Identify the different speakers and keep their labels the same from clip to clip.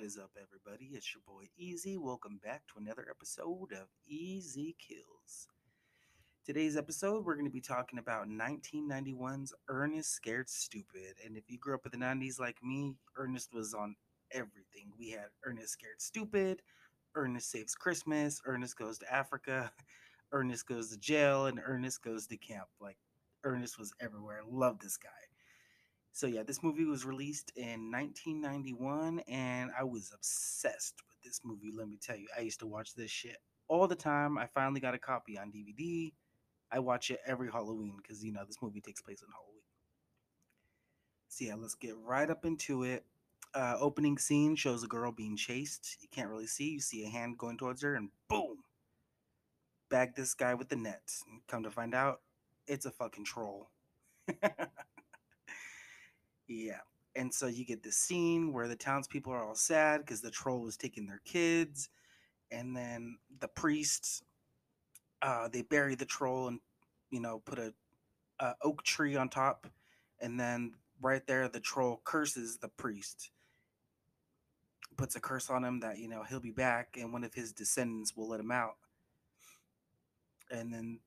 Speaker 1: What is up, everybody? It's your boy Easy. Welcome back to another episode of Easy Kills. Today's episode, we're going to be talking about 1991's Ernest Scared Stupid. And if you grew up in the 90s like me, Ernest was on everything. We had Ernest Scared Stupid, Ernest Saves Christmas, Ernest Goes to Africa, Ernest Goes to Jail, and Ernest Goes to Camp. Like, Ernest was everywhere. Love this guy. So yeah, this movie was released in 1991 and I was obsessed with this movie, let me tell you. I used to watch this shit all the time. I finally got a copy on DVD. I watch it every Halloween cuz you know, this movie takes place on Halloween. So yeah, let's get right up into it. Uh, opening scene shows a girl being chased. You can't really see. You see a hand going towards her, and boom, bag this guy with the net. And come to find out, it's a fucking troll. Yeah. And so you get this scene where the townspeople are all sad because the troll was taking their kids. And then the priests, uh, they bury the troll and, you know, put a, a oak tree on top. And then right there, the troll curses the priest, puts a curse on him that, you know, he'll be back and one of his descendants will let him out. And then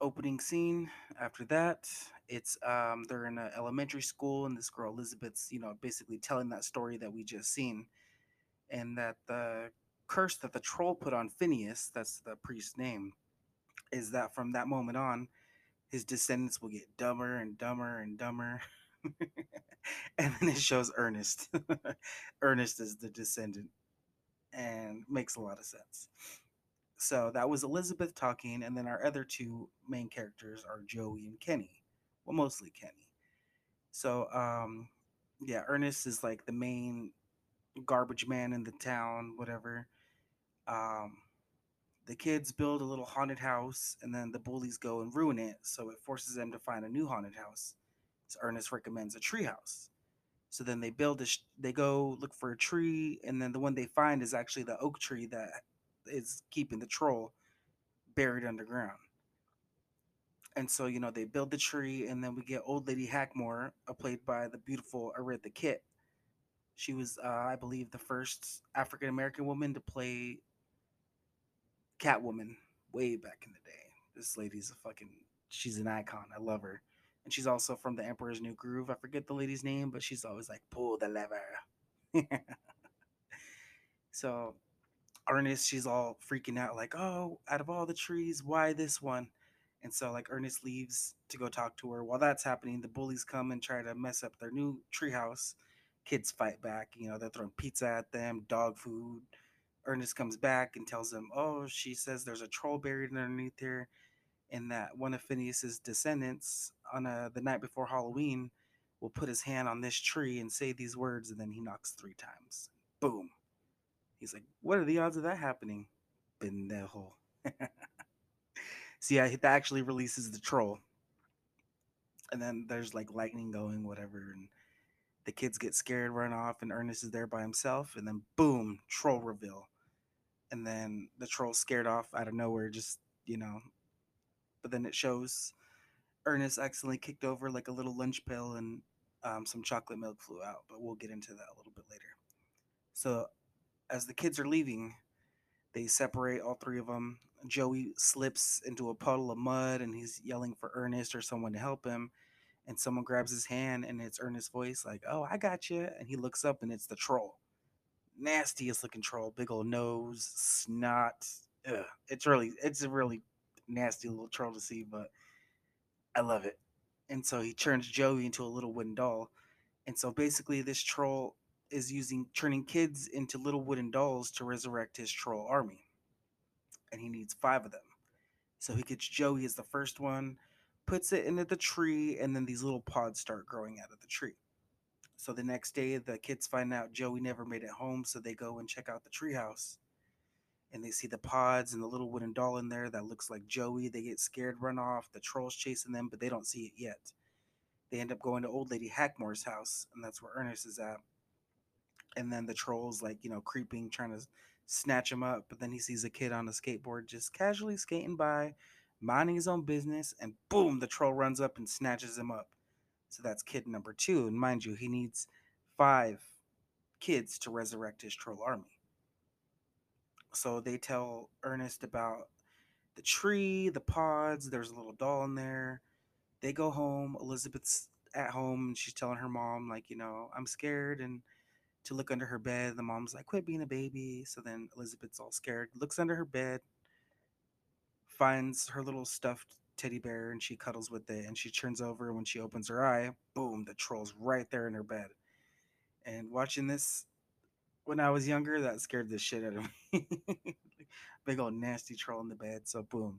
Speaker 1: opening scene after that it's um they're in an elementary school and this girl elizabeth's you know basically telling that story that we just seen and that the curse that the troll put on phineas that's the priest's name is that from that moment on his descendants will get dumber and dumber and dumber and then it shows ernest. Ernest is the descendant and makes a lot of sense so that was Elizabeth talking, and then our other two main characters are Joey and Kenny. Well, mostly Kenny. So, um, yeah, Ernest is like the main garbage man in the town, whatever. Um, the kids build a little haunted house, and then the bullies go and ruin it. So it forces them to find a new haunted house. So Ernest recommends a tree house. So then they build a, sh- they go look for a tree, and then the one they find is actually the oak tree that is keeping the troll buried underground. And so, you know, they build the tree, and then we get Old Lady Hackmore, uh, played by the beautiful Eartha Kitt. She was, uh, I believe, the first African American woman to play Catwoman way back in the day. This lady's a fucking, she's an icon. I love her. And she's also from The Emperor's New Groove. I forget the lady's name, but she's always like, pull the lever. so Ernest, she's all freaking out, like, oh, out of all the trees, why this one? And so, like, Ernest leaves to go talk to her. While that's happening, the bullies come and try to mess up their new treehouse. Kids fight back. You know, they're throwing pizza at them, dog food. Ernest comes back and tells them, oh, she says there's a troll buried underneath here, and that one of Phineas's descendants on a, the night before Halloween will put his hand on this tree and say these words, and then he knocks three times. Boom He's like, what are the odds of that happening? Pendejo. See, I, hit that actually releases the troll. And then there's like lightning going, whatever, and the kids get scared, run off, and Ernest is there by himself, and then boom, troll reveal. And then the troll scared off out of nowhere, just you know. But then it shows Ernest accidentally kicked over like a little lunch pail and um, some chocolate milk flew out, but we'll get into that a little bit later. So as the kids are leaving, they separate all three of them. Joey slips into a puddle of mud and he's yelling for Ernest or someone to help him. And someone grabs his hand and it's Ernest's voice, like, Oh, I got you. And he looks up and it's the troll. Nastiest looking troll, big old nose, snot. Ugh. It's really, it's a really nasty little troll to see, but I love it. And so he turns Joey into a little wooden doll. And so basically, this troll is using turning kids into little wooden dolls to resurrect his troll army. And he needs five of them. So he gets Joey as the first one, puts it into the tree, and then these little pods start growing out of the tree. So the next day, the kids find out Joey never made it home, so they go and check out the treehouse. And they see the pods and the little wooden doll in there that looks like Joey. They get scared, run off. The troll's chasing them, but they don't see it yet. They end up going to Old Lady Hackmore's house, and that's where Ernest is at and then the trolls like you know creeping trying to snatch him up but then he sees a kid on a skateboard just casually skating by minding his own business and boom the troll runs up and snatches him up so that's kid number two and mind you he needs five kids to resurrect his troll army. So they tell Ernest about the tree, the pods. There's a little doll in there. They go home. Elizabeth's at home and she's telling her mom, like, you know, I'm scared and to look under her bed. The mom's like, quit being a baby. So then Elizabeth's all scared, looks under her bed, finds her little stuffed teddy bear and she cuddles with it and she turns over and when she opens her eye boom the troll's right there in her bed and watching this when i was younger that scared the shit out of me big old nasty troll in the bed so boom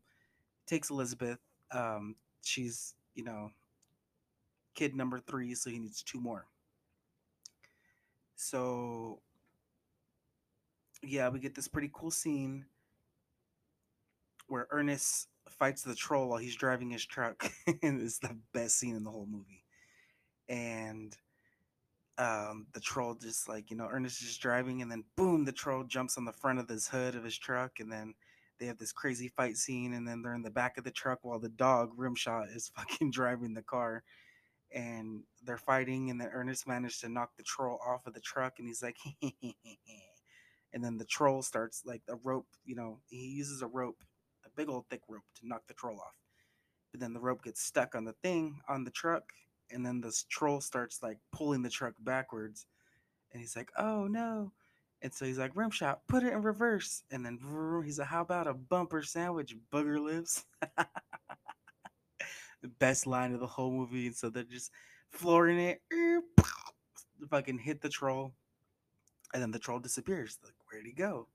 Speaker 1: takes elizabeth um, she's you know kid number three so he needs two more so yeah we get this pretty cool scene where ernest fights the troll while he's driving his truck and it's the best scene in the whole movie. And um, the troll just like you know ernest is just driving and then boom the troll jumps on the front of this hood of his truck and then they have this crazy fight scene and then they're in the back of the truck while the dog rimshot is fucking driving the car and they're fighting and then ernest managed to knock the troll off of the truck and he's like and then the troll starts like a rope you know he uses a rope a big old thick rope to knock the troll off. But then the rope gets stuck on the thing on the truck, and then this troll starts like pulling the truck backwards. And he's like, "Oh no!" And so he's like, "Rimshot, put it in reverse." And then he's like, "How about a bumper sandwich, booger lips?" the best line of the whole movie. And so they're just flooring it, fucking hit the troll, and then the troll disappears. Like, where'd he go?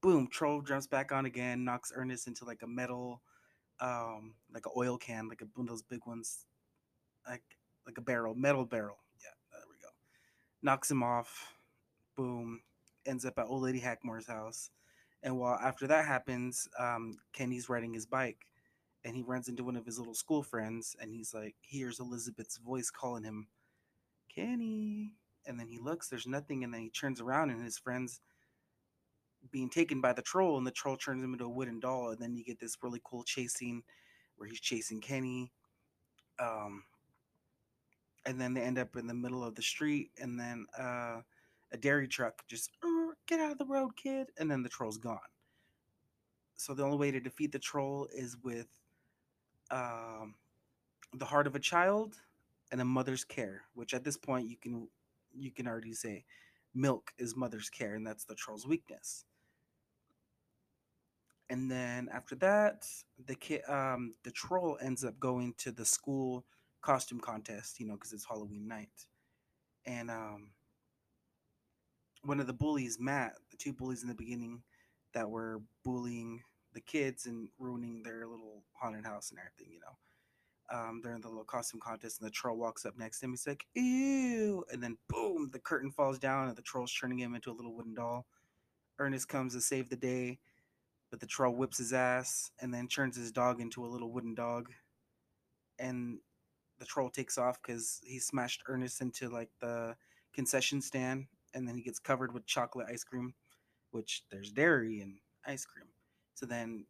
Speaker 1: boom, Troll jumps back on again, knocks Ernest into like a metal, um, like an oil can, like a, one of those big ones, like like a barrel, metal barrel. Yeah, there we go. Knocks him off. Boom. Ends up at old lady Hackmore's house. And while after that happens, um, Kenny's riding his bike, and he runs into one of his little school friends, and he's like, hears Elizabeth's voice calling him, Kenny. And then he looks, there's nothing, and then he turns around, and his friends being taken by the troll, and the troll turns him into a wooden doll, and then you get this really cool chase scene where he's chasing Kenny. Um, and then they end up in the middle of the street, and then uh, a dairy truck just get out of the road, kid, and then the troll's gone. So the only way to defeat the troll is with um, the heart of a child and a mother's care, which at this point you can you can already say milk is mother's care, and that's the troll's weakness. And then after that, the kid, um, the troll ends up going to the school costume contest, you know, because it's Halloween night, and um, one of the bullies, Matt, the two bullies in the beginning that were bullying the kids and ruining their little haunted house and everything, you know. Um, they're the little costume contest, and the troll walks up next to him. He's like, "Ew!" And then, boom, the curtain falls down, and the troll's turning him into a little wooden doll. Ernest comes to save the day, but the troll whips his ass and then turns his dog into a little wooden dog. And the troll takes off because he smashed Ernest into like the concession stand, and then he gets covered with chocolate ice cream, which there's dairy in ice cream. So then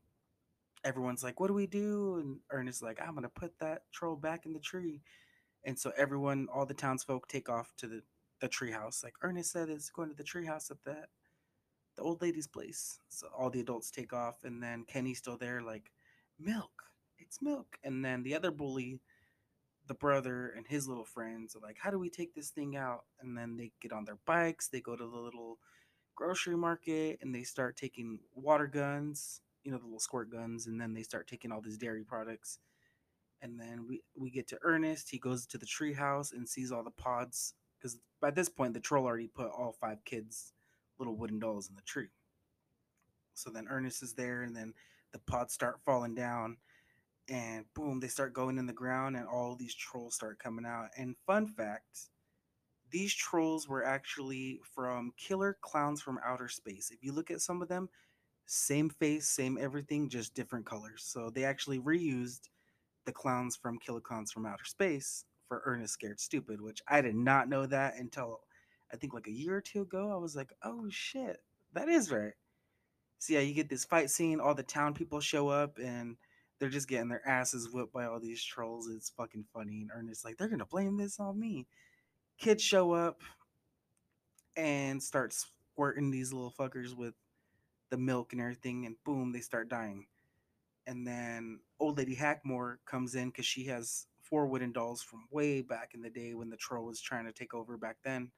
Speaker 1: everyone's like, "What do we do?" And Ernest's like, "I'm gonna put that troll back in the tree." And so everyone, all the townsfolk, take off to the the treehouse. Like Ernest said, is going to the treehouse at the the old lady's place. So all the adults take off, and then Kenny's still there, like, milk, it's milk. And then the other bully, the brother and his little friends are like, how do we take this thing out? And then they get on their bikes, they go to the little grocery market, and they start taking water guns, you know, the little squirt guns, and then they start taking all these dairy products. And then we, we get to Ernest. He goes to the treehouse and sees all the pods because by this point the troll already put all five kids little wooden dolls in the tree. So then Ernest is there, and then the pods start falling down, and boom, they start going in the ground, and all these trolls start coming out. And fun fact these trolls were actually from Killer Clowns from Outer Space. If you look at some of them, same face, same everything, just different colors. So they actually reused the clowns from Killer Clowns from Outer Space for Ernest Scared Stupid, which I did not know that until I think like a year or two ago, I was like, oh shit, that is right. So yeah, you get this fight scene, all the town people show up and they're just getting their asses whipped by all these trolls. It's fucking funny. And Ernest's like, they're gonna blame this on me. Kids show up and start squirting these little fuckers with the milk and everything, and boom, they start dying. And then old lady Hackmore comes in because she has four wooden dolls from way back in the day when the troll was trying to take over back then.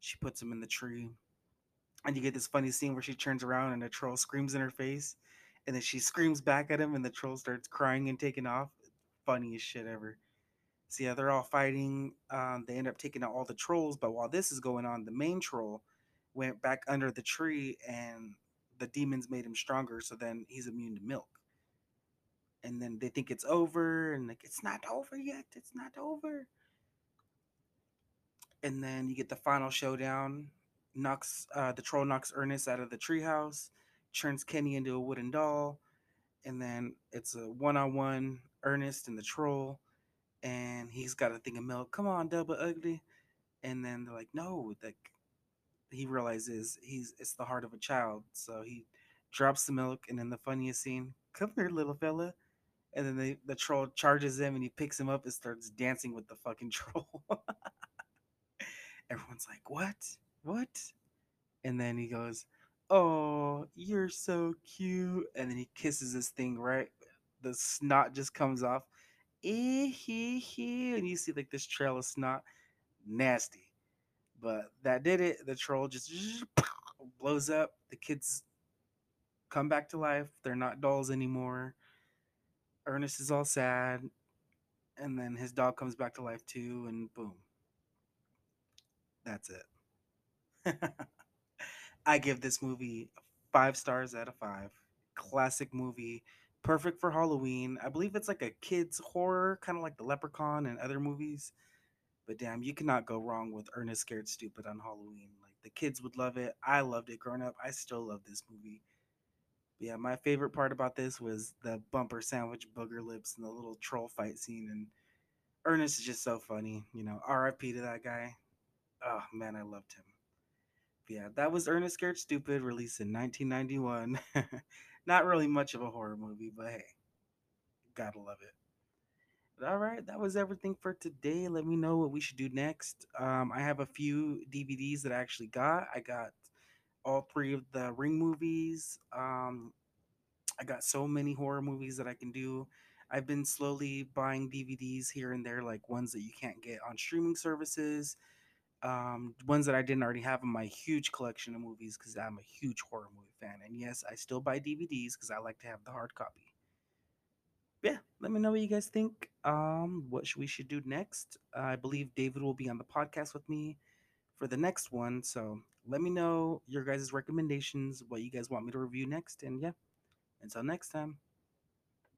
Speaker 1: She puts them in the tree. And you get this funny scene where she turns around and the troll screams in her face. And then she screams back at him and the troll starts crying and taking off. Funniest shit ever. So yeah, they're all fighting. Um, they end up taking out all the trolls. But while this is going on, the main troll went back under the tree and the demons made him stronger. So then he's immune to milk and then they think it's over and like it's not over yet it's not over and then you get the final showdown knocks uh, the troll knocks ernest out of the treehouse turns kenny into a wooden doll and then it's a one-on-one ernest and the troll and he's got a thing of milk come on double ugly and then they're like no like he realizes he's it's the heart of a child so he drops the milk and then the funniest scene come here little fella and then the, the troll charges him and he picks him up and starts dancing with the fucking troll. Everyone's like, What? What? And then he goes, Oh, you're so cute. And then he kisses this thing, right? The snot just comes off. Eh, he, he. And you see like this trail of snot. Nasty. But that did it. The troll just blows up. The kids come back to life. They're not dolls anymore Ernest is all sad, and then his dog comes back to life too, and boom. That's it. I give this movie five stars out of five. Classic movie, perfect for Halloween. I believe it's like a kids horror, kind of like the Leprechaun and other movies. But damn, you cannot go wrong with Ernest Scared Stupid on Halloween. Like the kids would love it. I loved it growing up. I still love this movie yeah, my favorite part about this was the bumper sandwich, booger lips, and the little troll fight scene. And Ernest is just so funny. You know, R.I.P. to that guy. Oh man, I loved him. But yeah, that was Ernest Scared Stupid, released in 1991. Not really much of a horror movie, but hey, gotta love it. But all right, that was everything for today. Let me know what we should do next. Um, I have a few DVDs that I actually got. I got all three of the Ring movies. Um, I got so many horror movies that I can do. I've been slowly buying DVDs here and there, like ones that you can't get on streaming services, um, ones that I didn't already have in my huge collection of movies because I'm a huge horror movie fan. And yes, I still buy DVDs because I like to have the hard copy. Yeah, let me know what you guys think. Um, what should we should do next? Uh, I believe David will be on the podcast with me for the next one. So let me know your guys' recommendations, what you guys want me to review next. And yeah, until next time.